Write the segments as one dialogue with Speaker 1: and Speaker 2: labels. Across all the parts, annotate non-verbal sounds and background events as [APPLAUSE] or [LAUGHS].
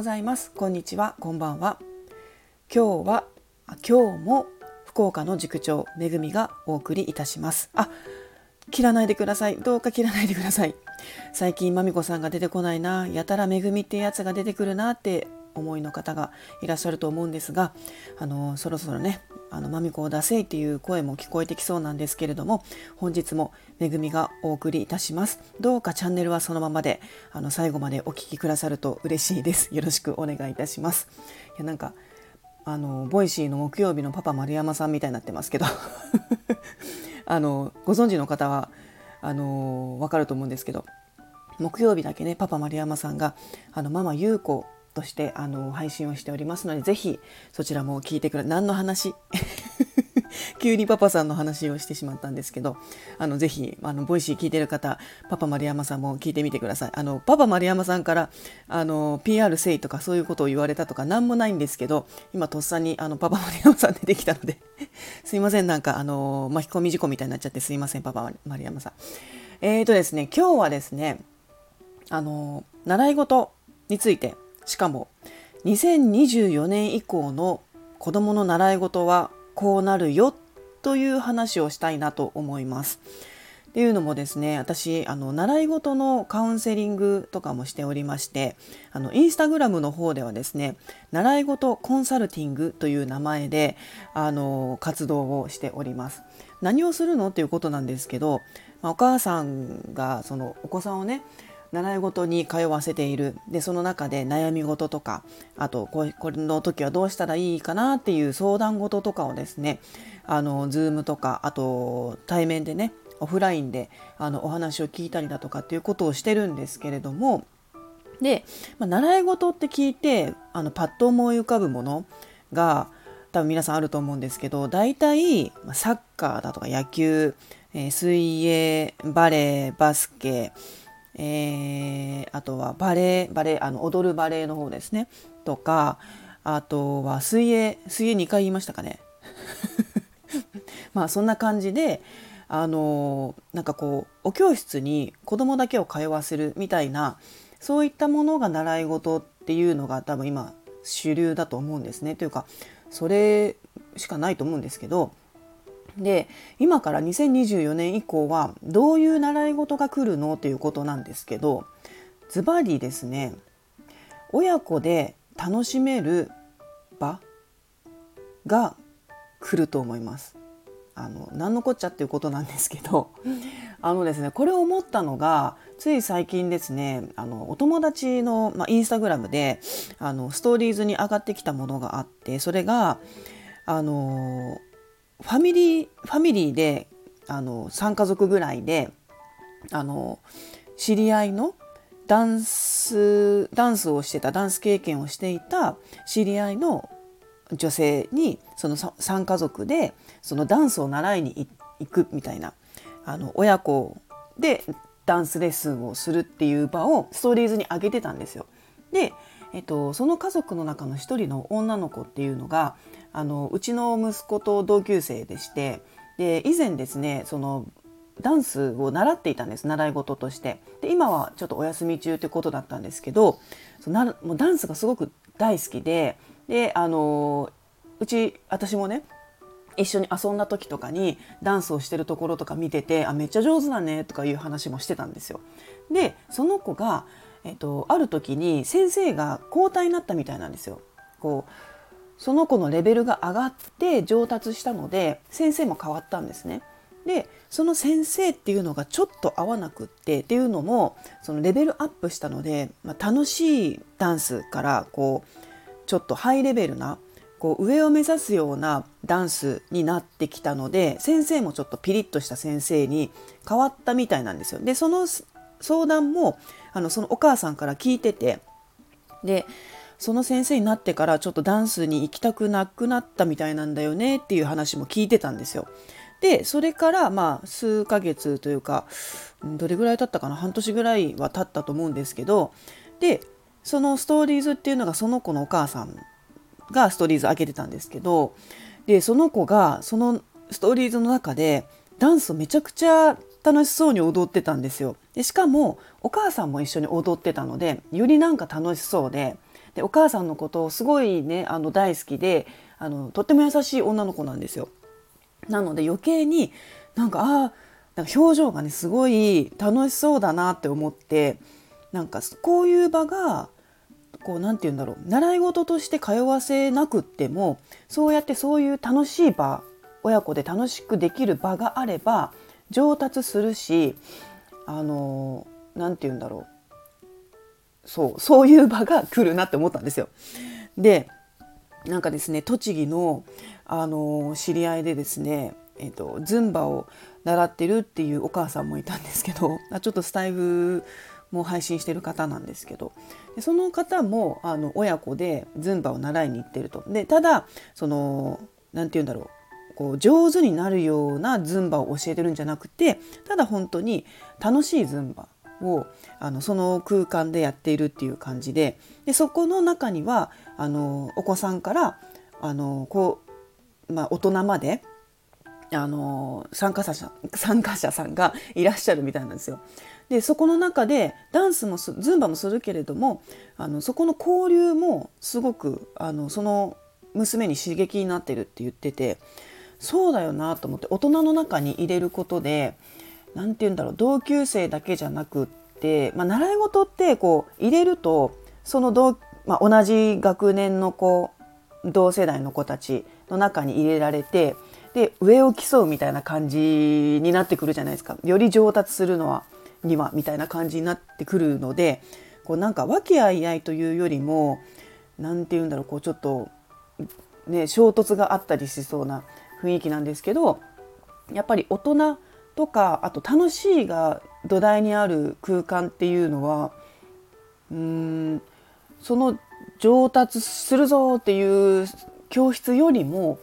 Speaker 1: ございます。こんにちは。こんばんは。今日は今日も福岡の塾長めぐみがお送りいたします。あ切らないでください。どうか切らないでください。最近まみこさんが出てこないな。やたらめぐみってやつが出てくるなって思いの方がいらっしゃると思うんですがあのそろそろねあのマミコを出せいっていう声も聞こえてきそうなんですけれども本日もめぐみがお送りいたします。どうかチャンネルはそのままであの最後までお聴きくださると嬉しいです。よろしくお願いいたします。いやなんかあの Voicy の木曜日のパパ丸山さんみたいになってますけど。[LAUGHS] あのご存知の方はあの分かると思うんですけど木曜日だけねパパ丸山さんがあのママ優子としてあの配信をしておりますのでぜひそちらも聞いてくれ何の話？[LAUGHS] 急にパパさんの話をしてしまったんですけどあのぜひあの Voicy 聞いてる方パパ丸山さんも聞いてみてください。あのパパ丸山さんからあの PR せいとかそういうことを言われたとか何もないんですけど今とっさにあのパパ丸山さん出てきたので [LAUGHS] すいません。なんかあの巻き込み事故みたいになっちゃってすいませんパパ丸山さん。えーとですね今日はですねあの習い事についてしかも2024年以降の子どもの習い事はこうなるよという話をしたいなと思います。っていうのもですね私あの習い事のカウンセリングとかもしておりましてあのインスタグラムの方ではですね習い事コンサルティングという名前であの活動をしております。何をするの？っていうことなんですけど、まあ、お母さんがそのお子さんをね習い事に通わせている。でその中で悩み事とかあとこれの時はどうしたらいいかなっていう相談事とかをですねあの Zoom とかあと対面でねオフラインであのお話を聞いたりだとかっていうことをしてるんですけれどもで、まあ、習い事って聞いてあのパッと思い浮かぶものが多分皆さんあると思うんですけど大体サッカーだとか野球、えー、水泳バレーバスケえー、あとはバレエバレエあの踊るバレエの方ですね。とかあとは水泳水泳2回言いましたかね。[LAUGHS] まあそんな感じであのなんかこうお教室に子供だけを通わせるみたいなそういったものが習い事っていうのが多分今主流だと思うんですね。というかそれしかないと思うんですけどで今から2024年以降はどういう習い事が来るのということなんですけどズバリですね親子で楽しめる場が来ると思います。あの何のこっちゃっていうことなんですけど [LAUGHS] あのですねこれを思ったのがつい最近ですねあのお友達の、まあ、インスタグラムであのストーリーズに上がってきたものがあってそれがあのファミリーファミリーであの3家族ぐらいであの知り合いのダンスダンスをしてたダンス経験をしていた知り合いの女性にその3家族でそのダンスを習いに行くみたいなあの親子でダンスレッスンをするっていう場をストーリーズに上げてたんですよ。で、えっと、その家族の中の一人の女の子っていうのがあのうちの息子と同級生でしてで以前ですねそのダンスを習っていたんです習い事としてで今はちょっとお休み中ということだったんですけどそなもうダンスがすごく大好きでであのうち私もね一緒に遊んだ時とかにダンスをしてるところとか見ててあめっちゃ上手だねとかいう話もしてたんですよ。でその子が、えっと、ある時に先生が交代になったみたいなんですよ。こうその子のレベルが上がって上達したので先生も変わったんですね。でその先生っていうのがちょっと合わなくってっていうのもそのレベルアップしたので、まあ、楽しいダンスからこうちょっとハイレベルなこう上を目指すようなダンスになってきたので先生もちょっとピリッとした先生に変わったみたいなんですよ。でその相談もあのそのお母さんから聞いててでその先生になってからちょっとダンスに行きたくなくなったみたいなんだよねっていう話も聞いてたんですよ。でそれからまあ数ヶ月というかどれぐらい経ったかな？半年ぐらいは経ったと思うんですけどでそのストーリーズっていうのがその子のお母さんがストーリーズ開けてたんですけどでその子がそのストーリーズの中でダンスをめちゃくちゃ楽しそうに踊ってたんですよ。でしかもお母さんも一緒に踊ってたのでよりなんか楽しそうででお母さんのことをすごいねあの大好きであのとっても優しい女の子なんですよ。なので余計になんかあなんか表情がねすごい楽しそうだなって思ってなんかこういう場がこう何て言うんだろう習い事として通わせなくってもそうやってそういう楽しい場親子で楽しくできる場があれば上達するしあの何て言うんだろうそう [LAUGHS] そういう場が来るなって思ったんですよ。でなんかですね栃木のあの知り合いでですね、えーと、ズンバを習ってるっていうお母さんもいたんですけど [LAUGHS] ちょっとスタイフも配信してる方なんですけどでその方もあの親子でズンバを習いに行ってると。でただその何て言うんだろうこう上手になるようなズンバを教えてるんじゃなくてただ本当に楽しいズンバをあのその空間でやっているっていう感じででそこの中にはあのお子さんからあのこう、まあ、大人まであの参加者参加者さんがいらっしゃるみたいなんですよ。でそこの中でダンスもズンバもするけれどもあのそこの交流もすごくあのその娘に刺激になってるって言っててそうだよなと思って大人の中に入れることで何て言うんだろう同級生だけじゃなくって、まあ、習い事ってこう入れるとその同、まあ、同じ学年の子同世代の子たちの中に入れられてで上を競うみたいな感じになってくるじゃないですか。より上達するのはにはみたいな感じになってくるのでこうなんか和気あいあいというよりも何て言うんだろうこうちょっとね衝突があったりしそうな雰囲気なんですけどやっぱり大人とかあと楽しいが土台にある空間っていうのはうんその上達するぞっていう教室よりも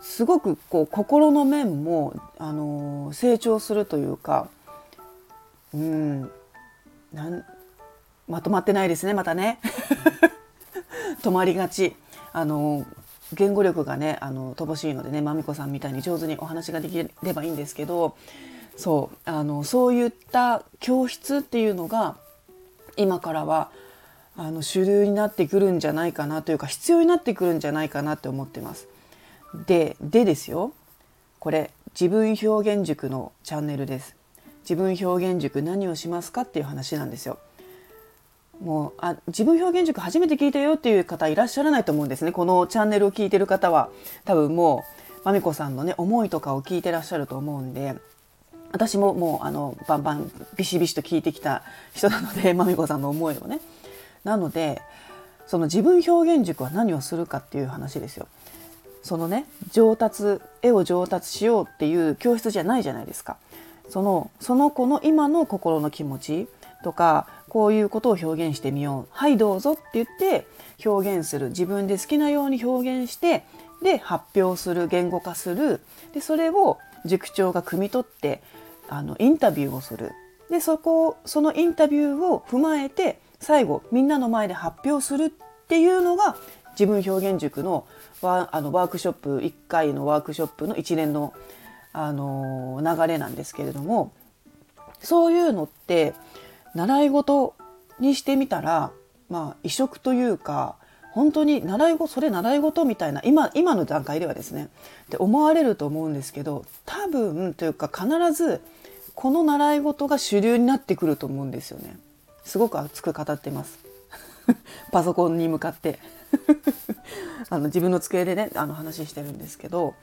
Speaker 1: すごくこう心の面も、あの成長するというかうんなんまとまってないですねまたね。[LAUGHS] 止まりがち。あの言語力がねあの乏しいのでねまみこさんみたいに上手にお話ができればいいんですけどそうあのそういった教室っていうのが今からはあの主流になってくるんじゃないかなというか必要になってくるんじゃないかなって思ってます。ででですよこれ自分表現塾のチャンネルです。自分表現塾何をしますかっていう話なんですよ。もうあ自分表現塾初めて聞いたよっていう方いらっしゃらないと思うんですね。このチャンネルを聞いてる方は。多分もうまみこさんのね思いとかを聞いてらっしゃると思うんで。私ももうあのバンバンビシビシと聞いてきた人なので [LAUGHS] まみこさんの思いをね。なのでその自分表現塾は何をするかっていう話ですよ。そのね上達絵を上達しようっていう教室じゃないじゃないですか。そのその子の今の心の気持ちとかこういうことを表現してみよう。はいどうぞって言って表現する。自分で好きなように表現してで発表する言語化する。でそれを塾長が汲み取ってあのインタビューをする。でそこそのインタビューを踏まえて最後みんなの前で発表するっていうのが自分表現塾のワあのワークショップ1回のワークショップの一連のあの流れなんですけれどもそういうのって習い事にしてみたらまあ異色というか本当に習い事それ習い事みたいな今今の段階ではですねって思われると思うんですけど多分というか必ずこの習い事が主流になってくると思うんですよね。すごく熱く語ってます。[LAUGHS] パソコンに向かって [LAUGHS] あの自分の机でねあの話してるんですけど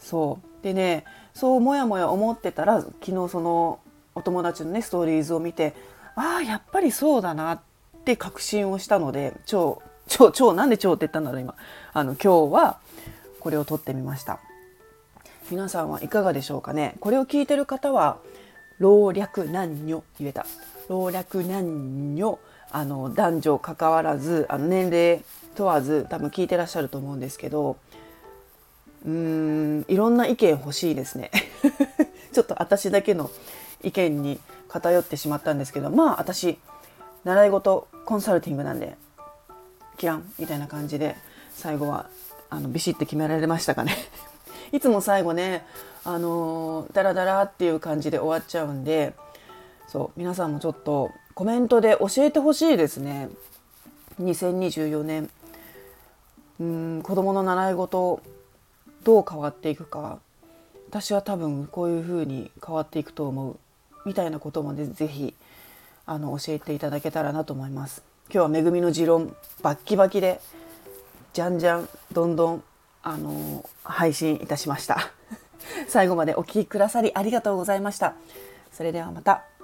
Speaker 1: そうでねそうもやもや思ってたら昨日そのお友達のねストーリーズを見てああやっぱりそうだなって確信をしたので超超超なんで超って言ったんだろう今。あの今日はこれを撮ってみました。皆さんはいかがでしょうかね。これを聞いてる方は老若男女言えた。老若男女あの男女関わらずあの年齢問わず多分聞いてらっしゃると思うんですけどうーんいろんな意見欲しいですね。[LAUGHS] ちょっと私だけの意見に偏ってしまったんですけどまあ私習い事コンサルティングなんでキランみたいな感じで最後はあのビシッと決められましたかね。[LAUGHS] いつも最後ねあのー、ダラダラっていう感じで終わっちゃうんでそう皆さんもちょっとコメントで教えてほしいですね。2024年うん。子どもの習い事どう変わっていくか。私は多分こういうふうに変わっていくと思う。みたいなこともね是非あの教えていただけたらなと思います。今日は「恵みの持論」バッキバキでじゃんじゃんどんどんあの配信いたしました。[LAUGHS] 最後までお聴きくださりありがとうございました。それではまた。